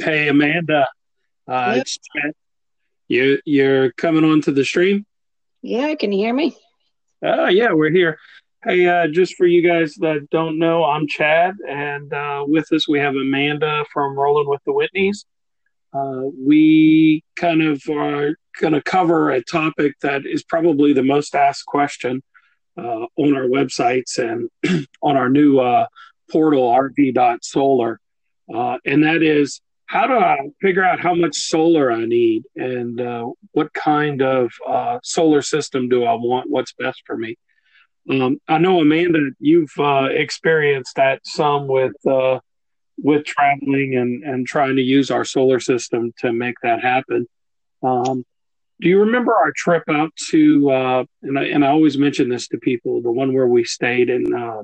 Hey, Amanda. Uh, Yep. it's Chad. You you're coming onto the stream? Yeah, can you hear me? Uh, yeah, we're here. Hey, uh, just for you guys that don't know, I'm Chad, and uh, with us we have Amanda from Rolling with the Whitneys. Uh, we kind of are going to cover a topic that is probably the most asked question uh, on our websites and on our new uh, portal, rv.solar. Uh, and that is how do I figure out how much solar I need and uh, what kind of uh, solar system do I want? What's best for me? Um, I know Amanda, you've uh, experienced that some with uh, with traveling and and trying to use our solar system to make that happen. Um, do you remember our trip out to? Uh, and I and I always mention this to people, the one where we stayed in uh,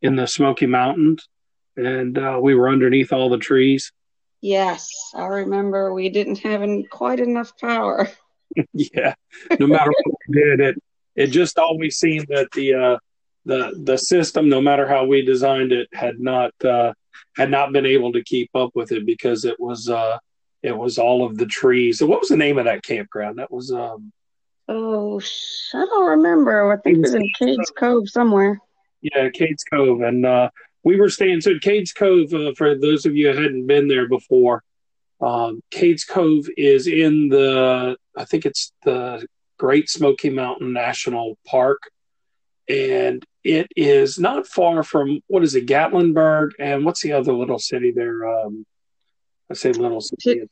in the Smoky Mountains, and we were underneath all the trees. Yes, I remember we didn't have quite enough power. yeah, no matter what we did, it it just always seemed that the uh, the the system, no matter how we designed it, had not uh, had not been able to keep up with it because it was uh, it was all of the trees. So what was the name of that campground? That was um, Oh, I don't remember. I think it was in Cades Cove somewhere. yeah, Cades Cove, and uh, we were staying. So Cades Cove, uh, for those of you who hadn't been there before, um, Cades Cove is in the I think it's the Great Smoky Mountain National Park, and it is not far from what is it, Gatlinburg, and what's the other little city there? Um, I say little city.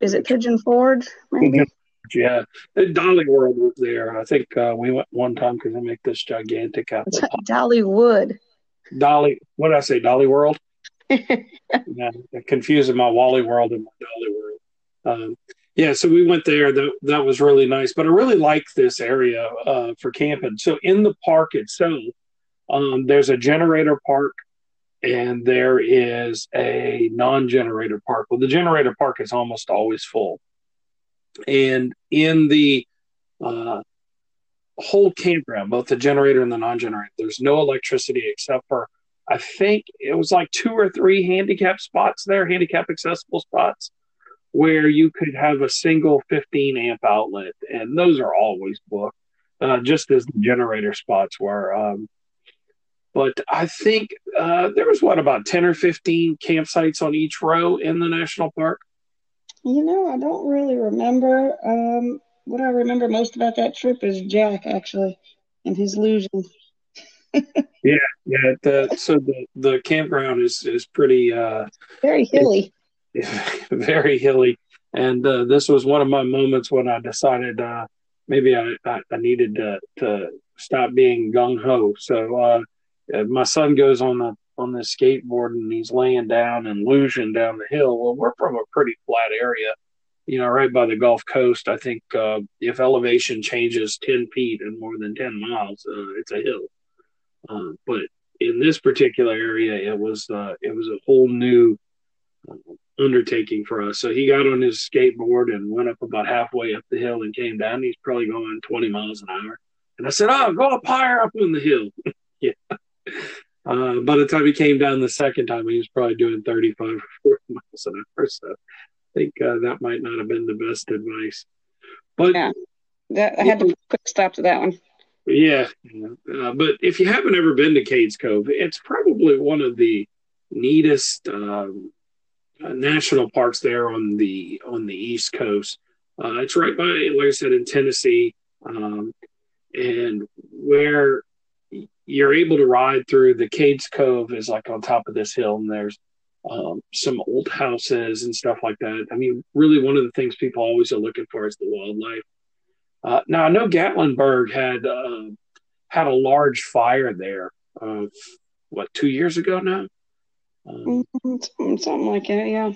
Is it Pigeon Forge? Maybe. Yeah, Dolly World was there. I think uh, we went one time because they make this gigantic out there. Dollywood. Dolly, what did I say? Dolly World. yeah, confusing my Wally World and my Dolly World. Um, yeah, so we went there. That that was really nice. But I really like this area uh, for camping. So in the park itself, um, there's a generator park, and there is a non-generator park. Well, the generator park is almost always full, and in the uh, whole campground, both the generator and the non-generator, there's no electricity except for I think it was like two or three handicap spots there, handicap accessible spots, where you could have a single 15 amp outlet, and those are always booked, uh, just as the generator spots were. Um, but I think uh, there was what about 10 or 15 campsites on each row in the national park. You know, I don't really remember. Um, what I remember most about that trip is Jack, actually, and his illusion. Yeah, yeah. The, so the the campground is is pretty uh, Very hilly. very hilly, and uh, this was one of my moments when I decided uh, maybe I, I, I needed to to stop being gung ho. So uh, uh, my son goes on the on the skateboard and he's laying down and losing down the hill. Well, we're from a pretty flat area, you know, right by the Gulf Coast. I think uh, if elevation changes ten feet and more than ten miles, uh, it's a hill. Uh, but in this particular area, it was uh, it was a whole new uh, undertaking for us. So he got on his skateboard and went up about halfway up the hill and came down. He's probably going 20 miles an hour. And I said, "Oh, go up higher up on the hill." yeah. Uh, by the time he came down the second time, he was probably doing 35 or 40 miles an hour. So think uh, that might not have been the best advice. But Yeah. That I had to put a quick stop to that one. Yeah, yeah. Uh, but if you haven't ever been to Cades Cove, it's probably one of the neatest um, uh, national parks there on the on the East Coast. Uh, it's right by, like I said, in Tennessee, um, and where you're able to ride through the Cades Cove is like on top of this hill, and there's um, some old houses and stuff like that. I mean, really, one of the things people always are looking for is the wildlife. Uh, now I know Gatlinburg had uh, had a large fire there. Uh, what two years ago now? Um, Something something like that, yeah.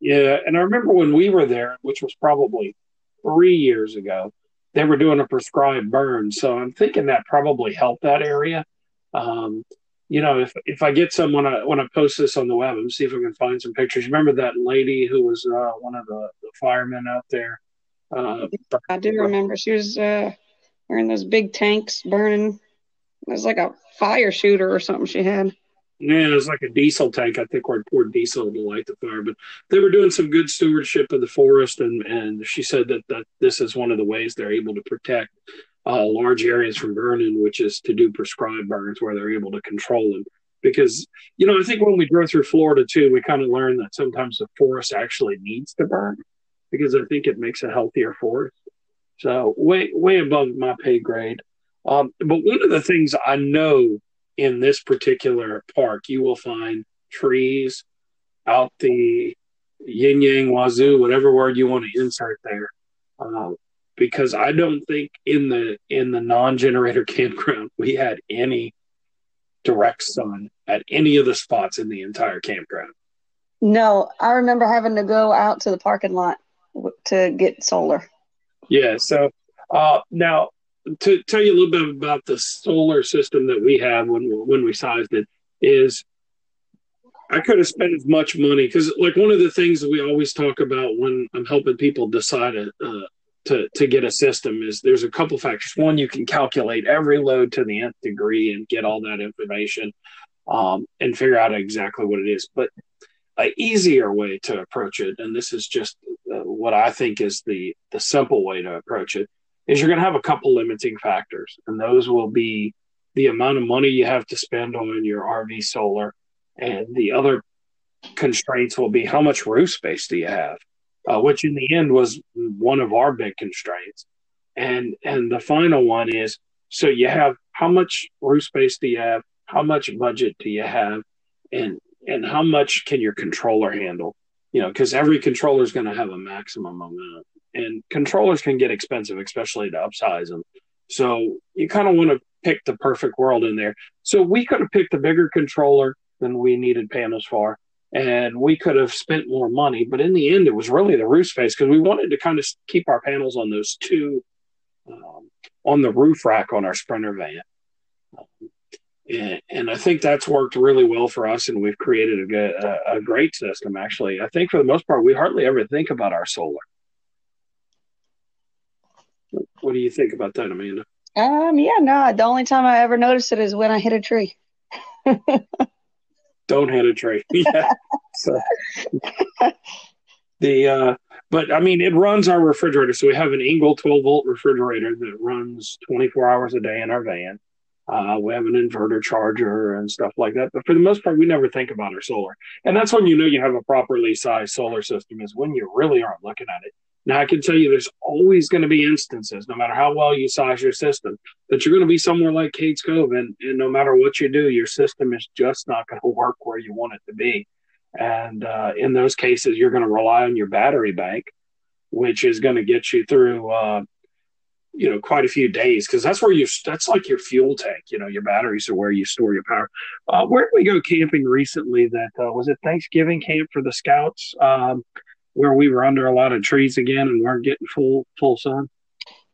yeah, and I remember when we were there, which was probably three years ago. They were doing a prescribed burn, so I'm thinking that probably helped that area. Um, you know, if if I get some when I when I post this on the web, and see if I can find some pictures. Remember that lady who was uh, one of the, the firemen out there? Uh, I do remember she was uh, wearing those big tanks burning. It was like a fire shooter or something she had. Yeah, it was like a diesel tank. I think where it poured diesel to light the fire. But they were doing some good stewardship of the forest, and and she said that that this is one of the ways they're able to protect uh, large areas from burning, which is to do prescribed burns where they're able to control them. Because you know, I think when we drove through Florida too, we kind of learned that sometimes the forest actually needs to burn because I think it makes a healthier forest. So way way above my pay grade. Um, but one of the things I know in this particular park, you will find trees out the yin yang wazoo, whatever word you want to insert there. Uh, because I don't think in the in the non-generator campground we had any direct sun at any of the spots in the entire campground. No, I remember having to go out to the parking lot to get solar. Yeah, so uh, now to tell you a little bit about the solar system that we have when when we sized it is I could have spent as much money because like one of the things that we always talk about when I'm helping people decide a, uh, to to get a system is there's a couple factors. One, you can calculate every load to the nth degree and get all that information um, and figure out exactly what it is. But an easier way to approach it, and this is just uh, what I think is the the simple way to approach it, is you're going to have a couple limiting factors, and those will be the amount of money you have to spend on your RV solar, and the other constraints will be how much roof space do you have, uh, which in the end was one of our big constraints, and and the final one is so you have how much roof space do you have, how much budget do you have, and and how much can your controller handle, you know, because every controller is going to have a maximum amount and controllers can get expensive, especially to upsize them. So you kind of want to pick the perfect world in there. So we could have picked a bigger controller than we needed panels for, and we could have spent more money. But in the end, it was really the roof space because we wanted to kind of keep our panels on those two um, on the roof rack on our Sprinter van. and, and, I think that's worked really well for us, and we've created a, good, a, a great system. Actually, I think for the most part, we hardly ever think about our solar. What do you think about that, Amanda? Um, yeah, no. The only time I ever notice it is when I hit a tree. Don't hit a tree. yeah. So, the uh, but I mean, it runs our refrigerator. So we have an Engel 12 volt refrigerator that runs 24 hours a day in our van. Uh, we have an inverter charger and stuff like that. But for the most part, we never think about our solar. And that's when you know you have a properly sized solar system is when you really aren't looking at it. Now, I can tell you there's always going to be instances, no matter how well you size your system, that you're going to be somewhere like Cades Cove, and, and no matter what you do, your system is just not going to work where you want it to be. And uh, in those cases, you're going to rely on your battery bank, which is going to get you through, uh, you know, quite a few days because that's where you that's like your fuel tank. You know, your batteries are where you store your power. Uh, where did we go camping recently? That uh, was it Thanksgiving camp for the scouts. Um, where we were under a lot of trees again and weren't getting full full sun.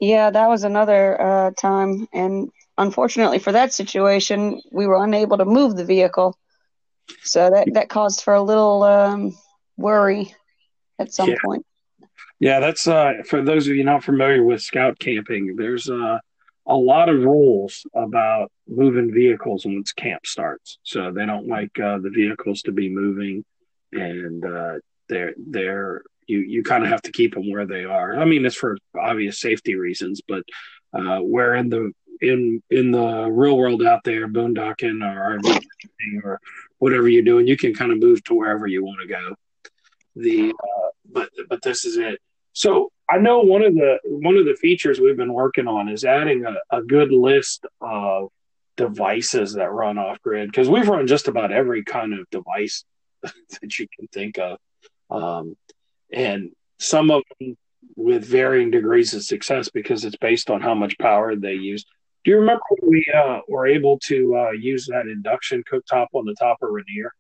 Yeah, that was another uh, time, and unfortunately for that situation, we were unable to move the vehicle, so that that caused for a little um, worry at some yeah. point. Yeah, that's uh, for those of you not familiar with scout camping. There's uh, a lot of rules about moving vehicles once camp starts. So they don't like uh, the vehicles to be moving, and uh, they're they're you you kind of have to keep them where they are. I mean, it's for obvious safety reasons, but uh, where in the in in the real world out there, boondocking or or whatever you're doing, you can kind of move to wherever you want to go. The uh, but but this is it. So I know one of the one of the features we've been working on is adding a, a good list of devices that run off grid because we've run just about every kind of device that you can think of um, and some of them with varying degrees of success because it's based on how much power they use. Do you remember when we uh, were able to uh, use that induction cooktop on the top of Rainier?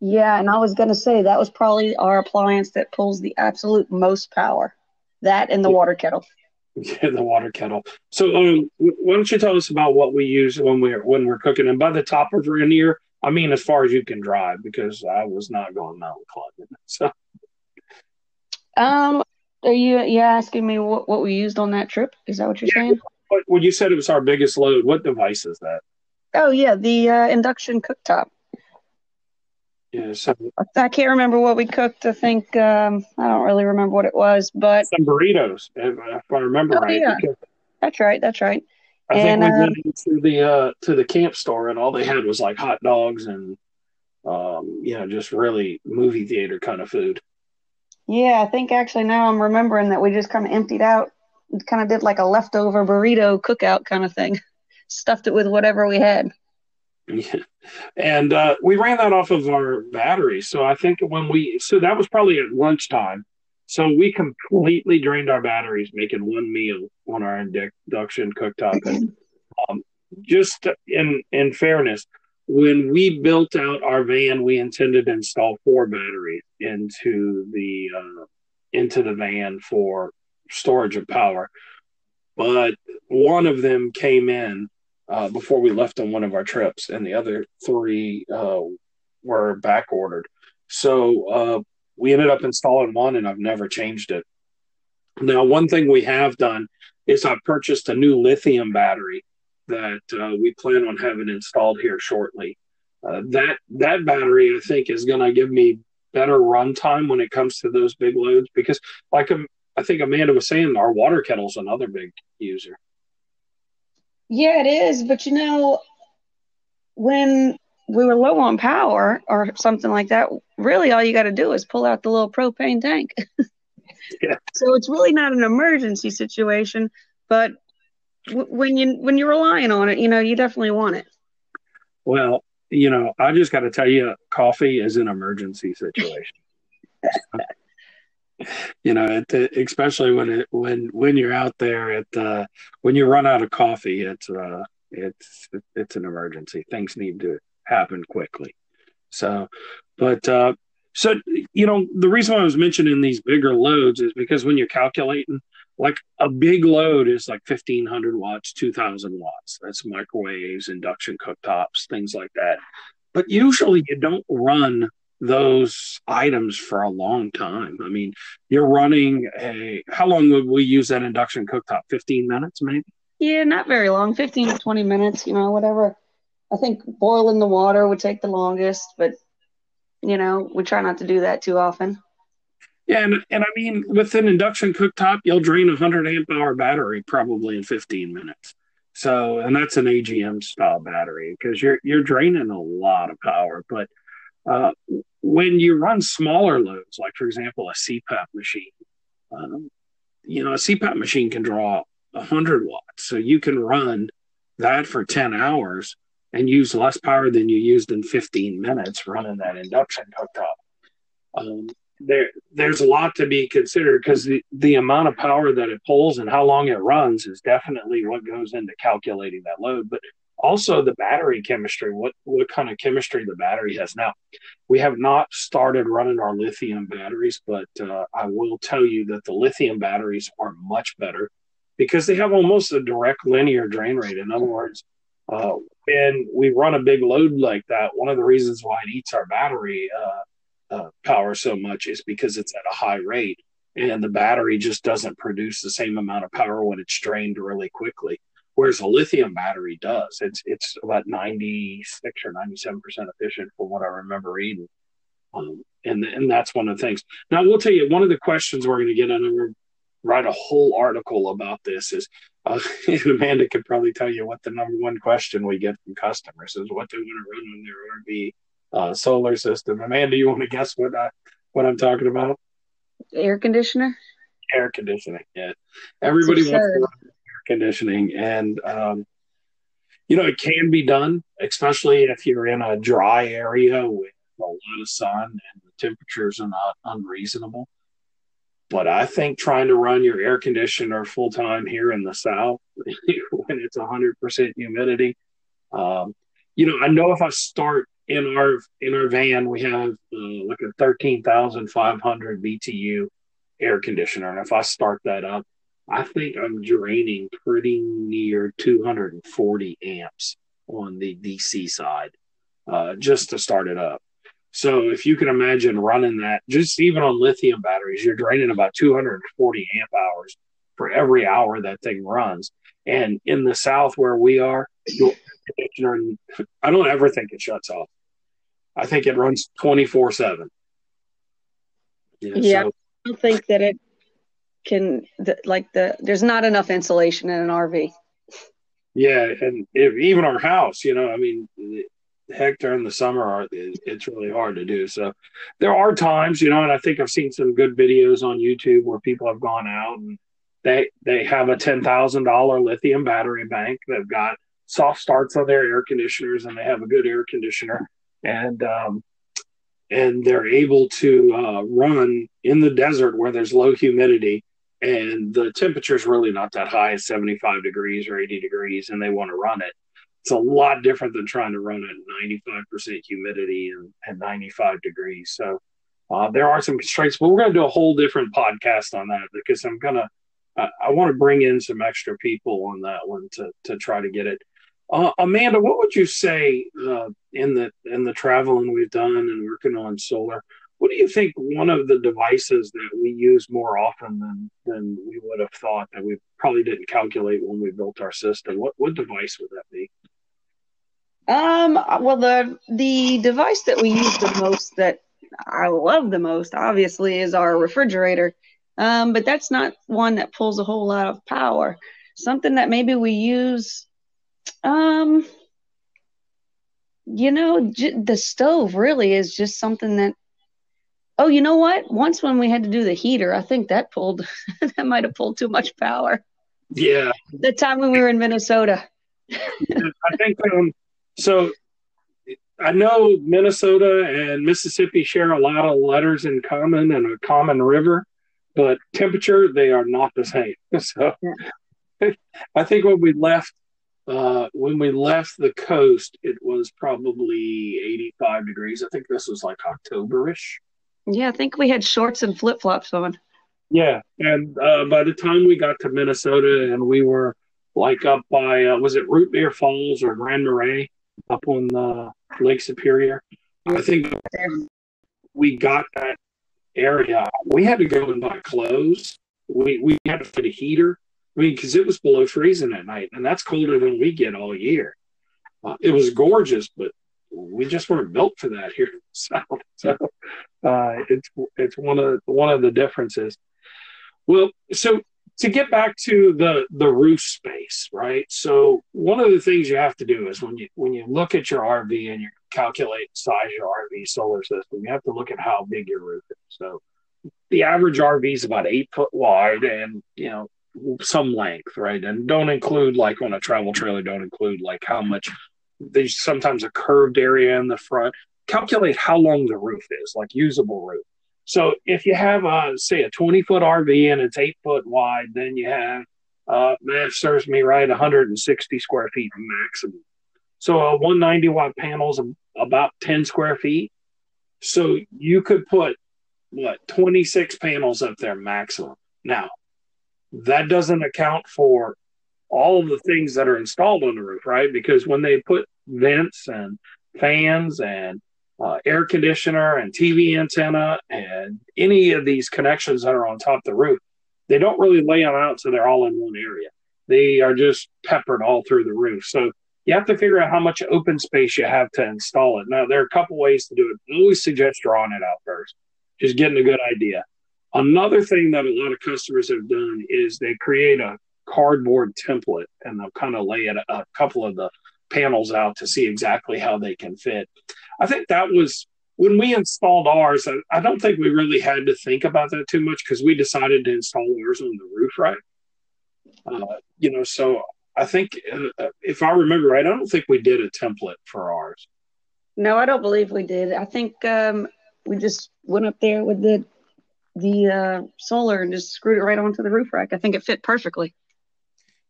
Yeah, and I was going to say that was probably our appliance that pulls the absolute most power. That and the yeah. water kettle. Yeah, the water kettle. So, um, why don't you tell us about what we use when we're when we're cooking? And by the top of Rainier, I mean, as far as you can drive, because I was not going mountain climbing. So, um, are you you asking me what, what we used on that trip? Is that what you're yeah, saying? When you said it was our biggest load, what device is that? Oh yeah, the uh, induction cooktop. Yeah, so I can't remember what we cooked. I think um, I don't really remember what it was, but some burritos, if, if I remember Oh, right. yeah. because that's right. That's right. I think we um, went into the uh, to the camp store and all they had was like hot dogs and um, you know just really movie theater kind of food. Yeah, I think actually now I'm remembering that we just kind of emptied out, kind of did like a leftover burrito cookout kind of thing, stuffed it with whatever we had. Yeah. And uh, we ran that off of our batteries. So I think when we, so that was probably at lunchtime. So we completely drained our batteries making one meal on our induction cooktop. And um, just in, in fairness, when we built out our van, we intended to install four batteries into the, uh, into the van for storage of power. But one of them came in uh, before we left on one of our trips, and the other three uh, were back ordered. So uh, we ended up installing one, and I've never changed it. Now, one thing we have done is I've purchased a new lithium battery that uh, we plan on having installed here shortly. Uh, that that battery, I think, is going to give me better runtime when it comes to those big loads because, like um, I think Amanda was saying, our water kettle's another big user. Yeah, it is. But you know, when we were low on power or something like that, really all you got to do is pull out the little propane tank. Yeah. So it's really not an emergency situation, but w- when you when you're relying on it, you know, you definitely want it. Well, you know, I just got to tell you, coffee is an emergency situation. you know, it, especially when it when when you're out there, it uh, when you run out of coffee, it's uh, it's it's an emergency. Things need to happen quickly. So, but uh, so you know, the reason why I was mentioning these bigger loads is because when you're calculating, like a big load is like fifteen hundred watts, two thousand watts. That's microwaves, induction cooktops, things like that. But usually, you don't run those items for a long time. I mean, you're running a how long would we use that induction cooktop? 15 minutes maybe? Yeah, not very long, 15 to 20 minutes, you know, whatever. I think boiling the water would take the longest, but you know, we try not to do that too often. Yeah, and, and I mean with an induction cooktop, you'll drain a 100 amp hour battery probably in 15 minutes. So, and that's an AGM style battery because you're you're draining a lot of power, but uh, when you run smaller loads, like for example, a CPAP machine, um, you know, a CPAP machine can draw 100 watts. So you can run that for 10 hours and use less power than you used in 15 minutes running that induction cooktop. Um, there, there's a lot to be considered because the, the amount of power that it pulls and how long it runs is definitely what goes into calculating that load. But also the battery chemistry, what what kind of chemistry the battery has. Now, we have not started running our lithium batteries, but uh, I will tell you that the lithium batteries are much better because they have almost a direct linear drain rate. In other words, uh, when we run a big load like that, one of the reasons why it eats our battery uh, uh, power so much is because it's at a high rate, and the battery just doesn't produce the same amount of power when it's drained really quickly whereas a lithium battery does. It's it's about ninety six or ninety seven percent efficient from what I remember reading. Um, and and that's one of the things. Now we'll tell you one of the questions we're going to get, and write a whole article about this. Is uh, and Amanda could probably tell you what the number one question we get from customers is what they want to run on their RV uh, solar system. Amanda, you want to guess what I what I'm talking about? Air conditioner. Air conditioning. Yeah, everybody wants to run air conditioning, and um, you know it can be done, especially if you're in a dry area with a lot of sun and the temperatures are not unreasonable. But I think trying to run your air conditioner full time here in the South when it's 100% humidity, um, you know, I know if I start in our in our van, we have uh, like a 13,500 BTU air conditioner, and if I start that up, I think I'm draining pretty near 240 amps on the DC side uh, just to start it up. So if you can imagine running that, just even on lithium batteries, you're draining about 240 amp hours for every hour that thing runs. And in the South where we are, I don't ever think it shuts off. I think it runs twenty four seven. Yeah, so, I don't think that it can like the there's not enough insulation in an RV. Yeah, and if, even our house, you know, I mean, heck, during the summer, it's really hard to do. So there are times, you know, and I think I've seen some good videos on YouTube where people have gone out and they they have a ten thousand dollar lithium battery bank. They've got soft starts on their air conditioners, and they have a good air conditioner, and um, and they're able to uh, run in the desert where there's low humidity and the temperature is really not that high 75 degrees or 80 degrees and they want to run it it's a lot different than trying to run at 95% humidity and, and 95 degrees so uh, there are some constraints but we're going to do a whole different podcast on that because i'm going to uh, i want to bring in some extra people on that one to, to try to get it uh, amanda what would you say uh, in the in the traveling we've done and working on solar what do you think one of the devices that we use more often than than we would have thought that we probably didn't calculate when we built our system? What what device would that be? Um, well, the the device that we use the most that I love the most, obviously, is our refrigerator. Um, but that's not one that pulls a whole lot of power. Something that maybe we use, um, you know, j- the stove really is just something that Oh, you know what? Once when we had to do the heater, I think that pulled that might have pulled too much power. Yeah. The time when we were in Minnesota. I think um, so. I know Minnesota and Mississippi share a lot of letters in common and a common river, but temperature they are not the same. So yeah. I think when we left uh, when we left the coast, it was probably 85 degrees. I think this was like Octoberish. Yeah, I think we had shorts and flip flops on. Yeah, and uh, by the time we got to Minnesota, and we were like up by uh, was it Root Beer Falls or Grand Marais up on the Lake Superior? I think we got that area. We had to go and buy clothes. We we had to fit a heater. I mean, because it was below freezing at night, and that's colder than we get all year. Uh, it was gorgeous, but we just weren't built for that here. So uh, it's it's one of one of the differences. Well, so to get back to the the roof space, right? So one of the things you have to do is when you when you look at your RV and you calculate size your RV solar system, you have to look at how big your roof is. So the average RV is about eight foot wide, and you know some length, right? And don't include like on a travel trailer, don't include like how much there's sometimes a curved area in the front. Calculate how long the roof is, like usable roof. So if you have a say a 20 foot RV and it's eight foot wide, then you have uh, math serves me right 160 square feet maximum. So a 190 watt panel is about 10 square feet. So you could put what 26 panels up there maximum. Now that doesn't account for all the things that are installed on the roof, right? Because when they put vents and fans and uh, air conditioner and TV antenna and any of these connections that are on top of the roof, they don't really lay them out so they're all in one area. They are just peppered all through the roof. So you have to figure out how much open space you have to install it. Now, there are a couple ways to do it. I always suggest drawing it out first, just getting a good idea. Another thing that a lot of customers have done is they create a cardboard template and they'll kind of lay it a couple of the panels out to see exactly how they can fit. I think that was when we installed ours. I, I don't think we really had to think about that too much because we decided to install ours on the roof right. Uh, you know, so I think uh, if I remember right, I don't think we did a template for ours. No, I don't believe we did. I think um, we just went up there with the the uh, solar and just screwed it right onto the roof rack. I think it fit perfectly.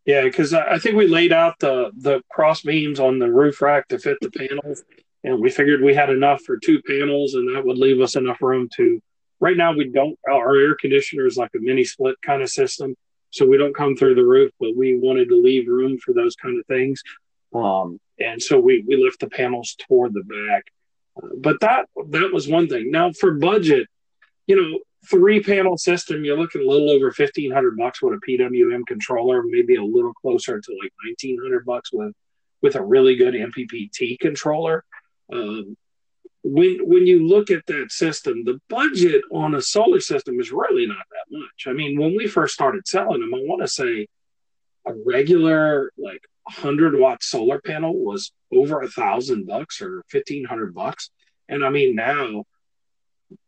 Yeah, because I think we laid out the the cross beams on the roof rack to fit the panels, and we figured we had enough for two panels, and that would leave us enough room to. Right now, we don't. Our air conditioner is like a mini split kind of system, so we don't come through the roof, but we wanted to leave room for those kind of things, um, and so we we lift the panels toward the back. Uh, but that that was one thing. Now for budget, you know, three panel system, you're looking a little over fifteen hundred bucks with a PWM controller, maybe a little closer to like nineteen hundred bucks with with a really good MPPT controller. Um, when when you look at that system, the budget on a solar system is really not that much. I mean, when we first started selling them, I want to say a regular like 100 watt solar panel was over a thousand bucks or 1500 bucks. And i mean now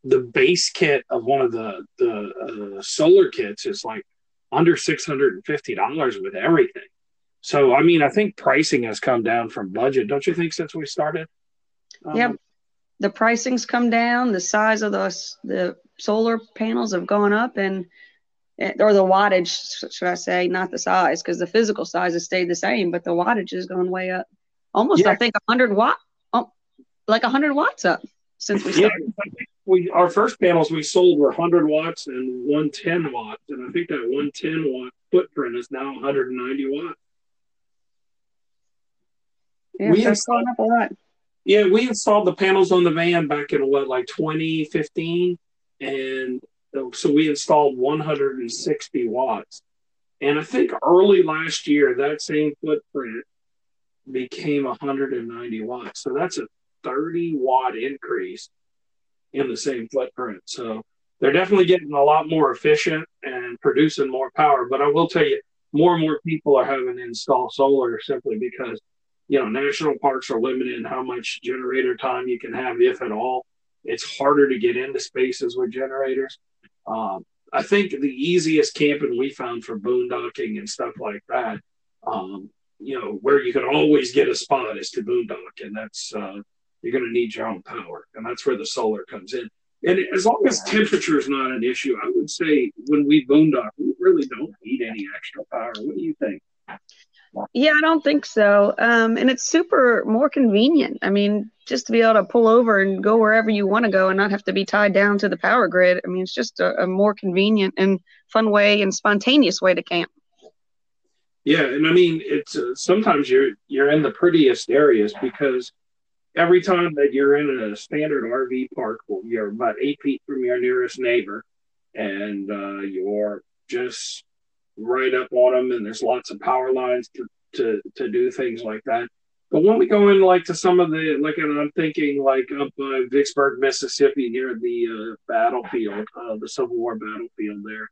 the base kit of one of the the uh, solar kits is like under $650 with everything. So i mean i think pricing has come down from budget don't you think since we started um, yep the pricing's come down the size of the the solar panels have gone up and Eh, or the wattage, should I say, not the size, because the physical size has stayed the same, but the wattage has gone way up. Almost, yeah. I think, 100 watt, oh, like 100 watts up since we started. Yeah, we our first panels we sold were 100 watts and 110 watts, and I think that 110 watt footprint is now 190 watts. Yeah, we installed, up a lot. Yeah, we installed the panels on the van back in what, like 2015, and uh, so we installed 160 watts. And I think early last year, that same footprint became 190 watts. So that's a 30 watt increase in the same footprint. So they're definitely getting a lot more efficient and producing more power. But I will tell you, more and more people are having to install solar simply because, you know, national parks are limited in how much generator time you can have, if at all. It's harder to get into spaces with generators. Um, I think the easiest camping we found for boondocking and stuff like that, um, you know, where you can always get a spot is to boondock, and that's uh, you're going to need your own power, and that's where the solar comes in. And as long as temperature is not an issue, I would say when we boondock, we really don't need any extra power. What do you think? Yeah, I don't think so. Um, and it's super more convenient. I mean, just to be able to pull over and go wherever you want to go and not have to be tied down to the power grid. I mean, it's just a, a more convenient and fun way and spontaneous way to camp. Yeah, and I mean, it's uh, sometimes you're you're in the prettiest areas because every time that you're in a standard RV park, well, you're about eight feet from your nearest neighbor, and uh, you're just right up on them, and there's lots of power lines to, to, to do things like that. But when we go in, like to some of the, like, and I'm thinking like up by Vicksburg, Mississippi, near the uh, battlefield, uh, the Civil War battlefield there.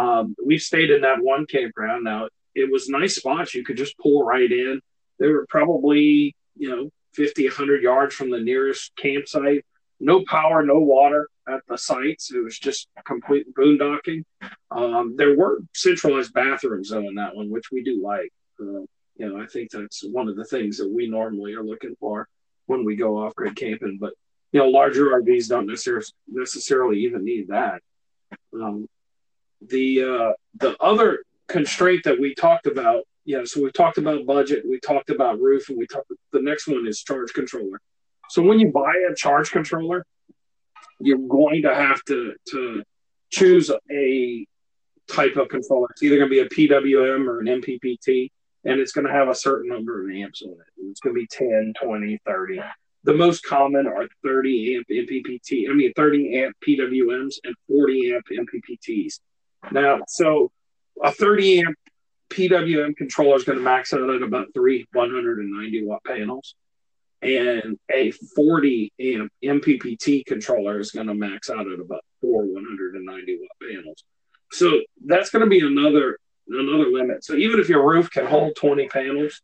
Um, we stayed in that one campground. Now it was nice spots. You could just pull right in. They were probably, you know, 50, 100 yards from the nearest campsite. No power, no water at the sites. It was just complete boondocking. Um, there were centralized bathrooms though in that one, which we do like. Uh, you know, I think that's one of the things that we normally are looking for when we go off grid camping. But you know, larger RVs don't necessarily necessarily even need that. Um, the uh, the other constraint that we talked about, yeah, so we talked about budget, we talked about roof, and we talked. The next one is charge controller. So when you buy a charge controller, you're going to have to to choose a type of controller. It's either going to be a PWM or an MPPT, and it's going to have a certain number of amps on it. It's going to be 10, 20, 30. The most common are 30 amp MPPT, I mean 30 amp PWMs and 40 amp MPPTs. Now, so a 30 amp PWM controller is going to max out at about three 190 watt panels and a 40 amp MPPT controller is going to max out at about four 190 watt panels. So that's going to be another another limit. So even if your roof can hold 20 panels,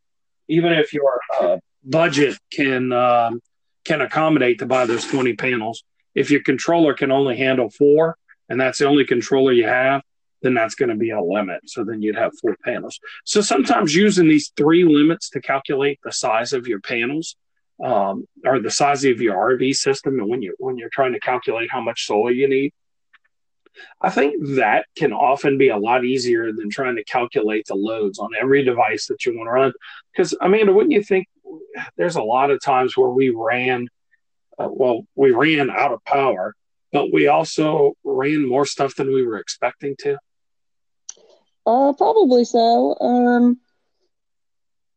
even if your uh, budget can um, can accommodate to buy those 20 panels, if your controller can only handle four, and that's the only controller you have, then that's going to be a limit. So then you'd have four panels. So sometimes using these three limits to calculate the size of your panels um, or the size of your RV system, and when you when you're trying to calculate how much solar you need, I think that can often be a lot easier than trying to calculate the loads on every device that you want to run. Because Amanda, wouldn't you think there's a lot of times where we ran, uh, well, we ran out of power, but we also ran more stuff than we were expecting to. Uh, probably so. Um,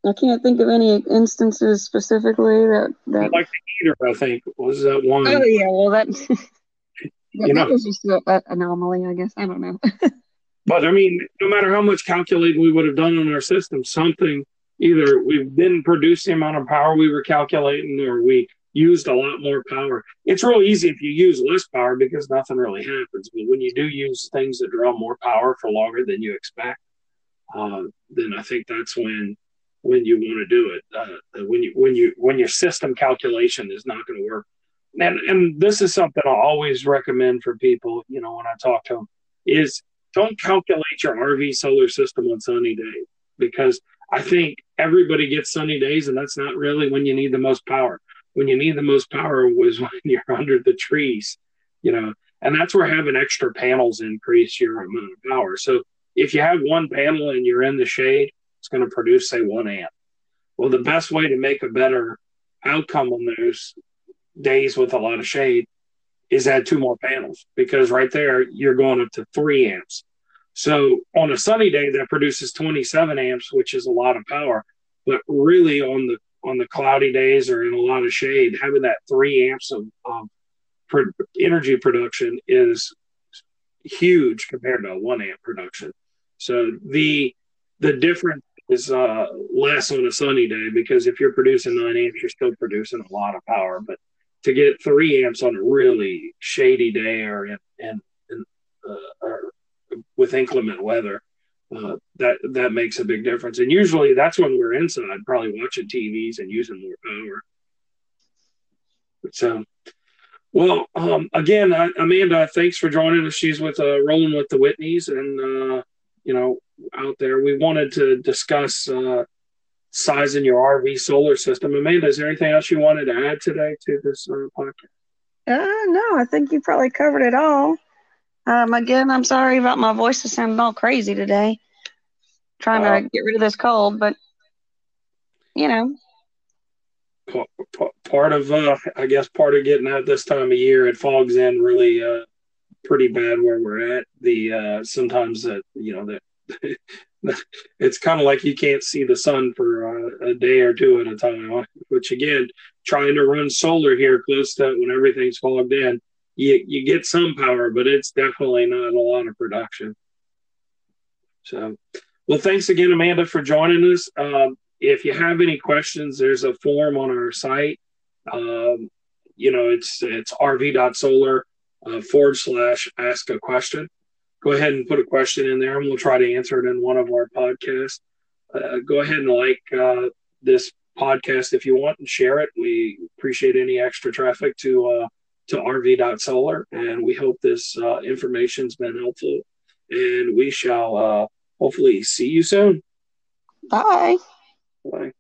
I can't think of any instances specifically that that. Like the heater, I think was that one. Oh yeah, well that. you know, that was just an anomaly, I guess. I don't know. but I mean, no matter how much calculating we would have done on our system, something either we didn't produce the amount of power we were calculating, or we used a lot more power. It's real easy if you use less power because nothing really happens. But when you do use things that draw more power for longer than you expect, uh, then I think that's when when you want to do it. Uh, when you when you when your system calculation is not going to work. And and this is something I always recommend for people. You know, when I talk to them, is don't calculate your RV solar system on sunny days because I think everybody gets sunny days, and that's not really when you need the most power. When you need the most power was when you're under the trees, you know, and that's where having extra panels increase your amount of power. So if you have one panel and you're in the shade, it's going to produce, say, one amp. Well, the best way to make a better outcome on those days with a lot of shade is add two more panels because right there you're going up to three amps. So on a sunny day that produces 27 amps, which is a lot of power, but really on the on the cloudy days or in a lot of shade, having that three amps of, of energy production is huge compared to a one amp production. So the the difference is uh, less on a sunny day because if you're producing nine amps, you're still producing a lot of power. But to get three amps on a really shady day or in, in, in uh, or with inclement weather, uh, that that makes a big difference. And usually that's when we're inside, probably watching TVs and using more power. So, well, um, again, Amanda, thanks for joining us. She's with uh, Rolling with the Whitneys, and uh, you know, out there, we wanted to discuss uh, sizing your RV solar system. Amanda, is there anything else you wanted to add today to this uh, podcast? Uh, no, I think you probably covered it all. Um, again, I'm sorry about my voice is sounding all crazy today. Trying uh, to get rid of this cold, but you know. Part of, uh, I guess, part of getting out this time of year, it fogs in really uh, pretty bad where we're at. The uh, sometimes that you know that it's kind of like you can't see the sun for uh, a day or two at a time. Which again, trying to run solar here close to when everything's fogged in, you you get some power, but it's definitely not a lot of production. So, well, thanks again, Amanda, for joining us. Um, if you have any questions, there's a form on our site. Um, you know, it's it's rv.solar uh, forward slash ask a question. Go ahead and put a question in there, and we'll try to answer it in one of our podcasts. Uh, go ahead and like uh, this podcast if you want and share it. We appreciate any extra traffic to uh, to rv.solar, and we hope this uh, information's been helpful. And we shall uh, hopefully see you soon. Bye. Bye.